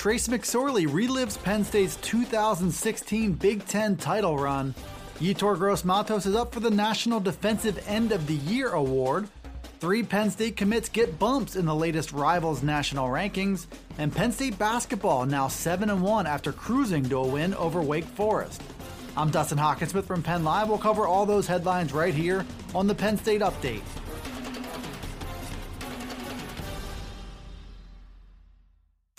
Trace McSorley relives Penn State's 2016 Big Ten title run. Yetur Gross Matos is up for the National Defensive End of the Year award. Three Penn State commits get bumps in the latest Rivals national rankings, and Penn State basketball now 7 1 after cruising to a win over Wake Forest. I'm Dustin Hockensmith from Penn Live. We'll cover all those headlines right here on the Penn State Update.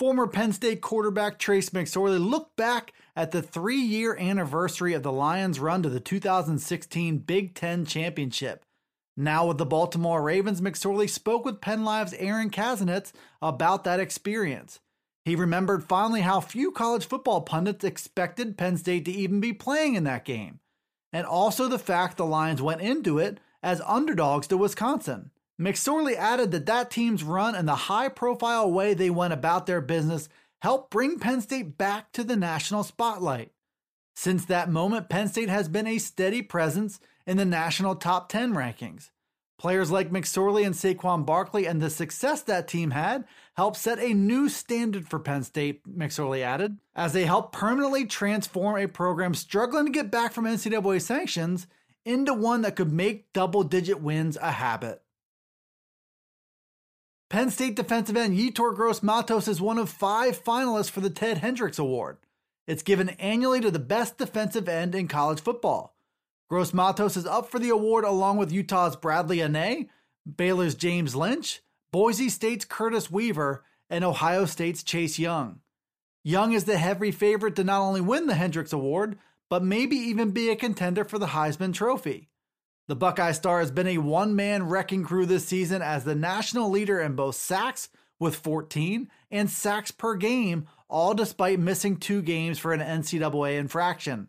Former Penn State quarterback Trace McSorley looked back at the three year anniversary of the Lions' run to the 2016 Big Ten Championship. Now with the Baltimore Ravens, McSorley spoke with Penn Live's Aaron Kasinitz about that experience. He remembered fondly how few college football pundits expected Penn State to even be playing in that game, and also the fact the Lions went into it as underdogs to Wisconsin. McSorley added that that team's run and the high profile way they went about their business helped bring Penn State back to the national spotlight. Since that moment, Penn State has been a steady presence in the national top 10 rankings. Players like McSorley and Saquon Barkley and the success that team had helped set a new standard for Penn State, McSorley added, as they helped permanently transform a program struggling to get back from NCAA sanctions into one that could make double digit wins a habit. Penn State defensive end Yetur Gross Matos is one of five finalists for the Ted Hendricks Award. It's given annually to the best defensive end in college football. Gross Matos is up for the award along with Utah's Bradley Anae, Baylor's James Lynch, Boise State's Curtis Weaver, and Ohio State's Chase Young. Young is the heavy favorite to not only win the Hendricks Award, but maybe even be a contender for the Heisman Trophy. The Buckeye Star has been a one man wrecking crew this season as the national leader in both sacks with 14 and sacks per game, all despite missing two games for an NCAA infraction.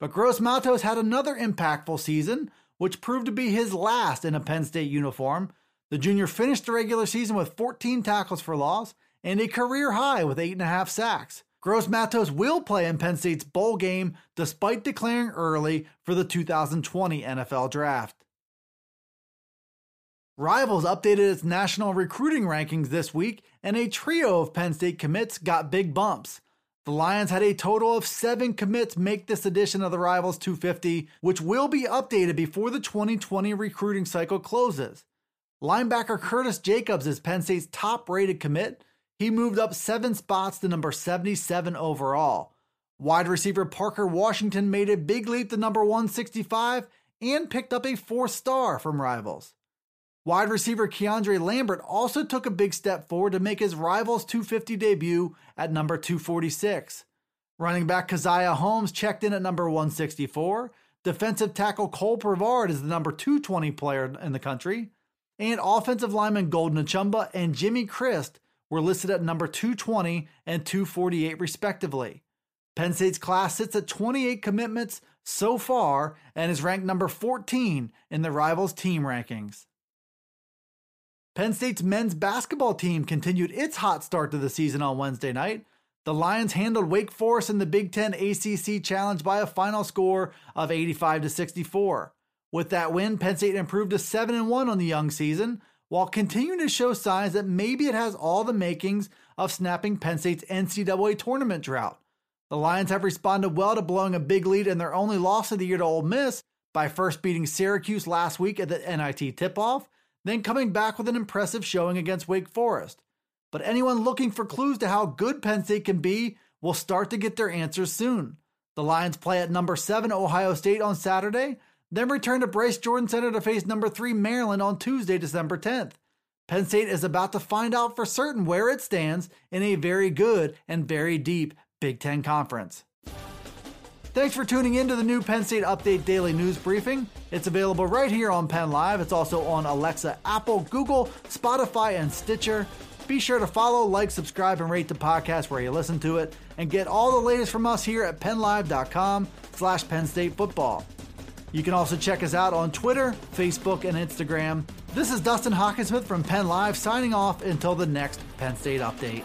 But Gross Matos had another impactful season, which proved to be his last in a Penn State uniform. The junior finished the regular season with 14 tackles for loss and a career high with 8.5 sacks. Gross Matos will play in Penn State's bowl game despite declaring early for the 2020 NFL Draft. Rivals updated its national recruiting rankings this week, and a trio of Penn State commits got big bumps. The Lions had a total of seven commits make this edition of the Rivals 250, which will be updated before the 2020 recruiting cycle closes. Linebacker Curtis Jacobs is Penn State's top rated commit, he moved up seven spots to number 77 overall. Wide receiver Parker Washington made a big leap to number 165 and picked up a four star from rivals. Wide receiver Keandre Lambert also took a big step forward to make his rivals 250 debut at number 246. Running back Caziah Holmes checked in at number 164. Defensive tackle Cole Brevard is the number 220 player in the country. And offensive lineman Golden Achumba and Jimmy Christ were listed at number 220 and 248, respectively. Penn State's class sits at 28 commitments so far and is ranked number 14 in the Rivals team rankings. Penn State's men's basketball team continued its hot start to the season on Wednesday night. The Lions handled Wake Forest in the Big Ten ACC Challenge by a final score of 85 to 64. With that win, Penn State improved to 7 1 on the young season, while continuing to show signs that maybe it has all the makings of snapping Penn State's NCAA tournament drought. The Lions have responded well to blowing a big lead in their only loss of the year to Ole Miss by first beating Syracuse last week at the NIT tip-off, then coming back with an impressive showing against Wake Forest. But anyone looking for clues to how good Penn State can be will start to get their answers soon. The Lions play at number 7 Ohio State on Saturday, then return to Bryce Jordan Center to face number 3 Maryland on Tuesday, December 10th. Penn State is about to find out for certain where it stands in a very good and very deep Big Ten conference. Thanks for tuning in to the new Penn State Update Daily News Briefing. It's available right here on Penn Live. It's also on Alexa, Apple, Google, Spotify, and Stitcher. Be sure to follow, like, subscribe, and rate the podcast where you listen to it, and get all the latest from us here at PennLive.com slash Penn State Football. You can also check us out on Twitter, Facebook, and Instagram. This is Dustin Hockensmith from Penn Live signing off until the next Penn State update.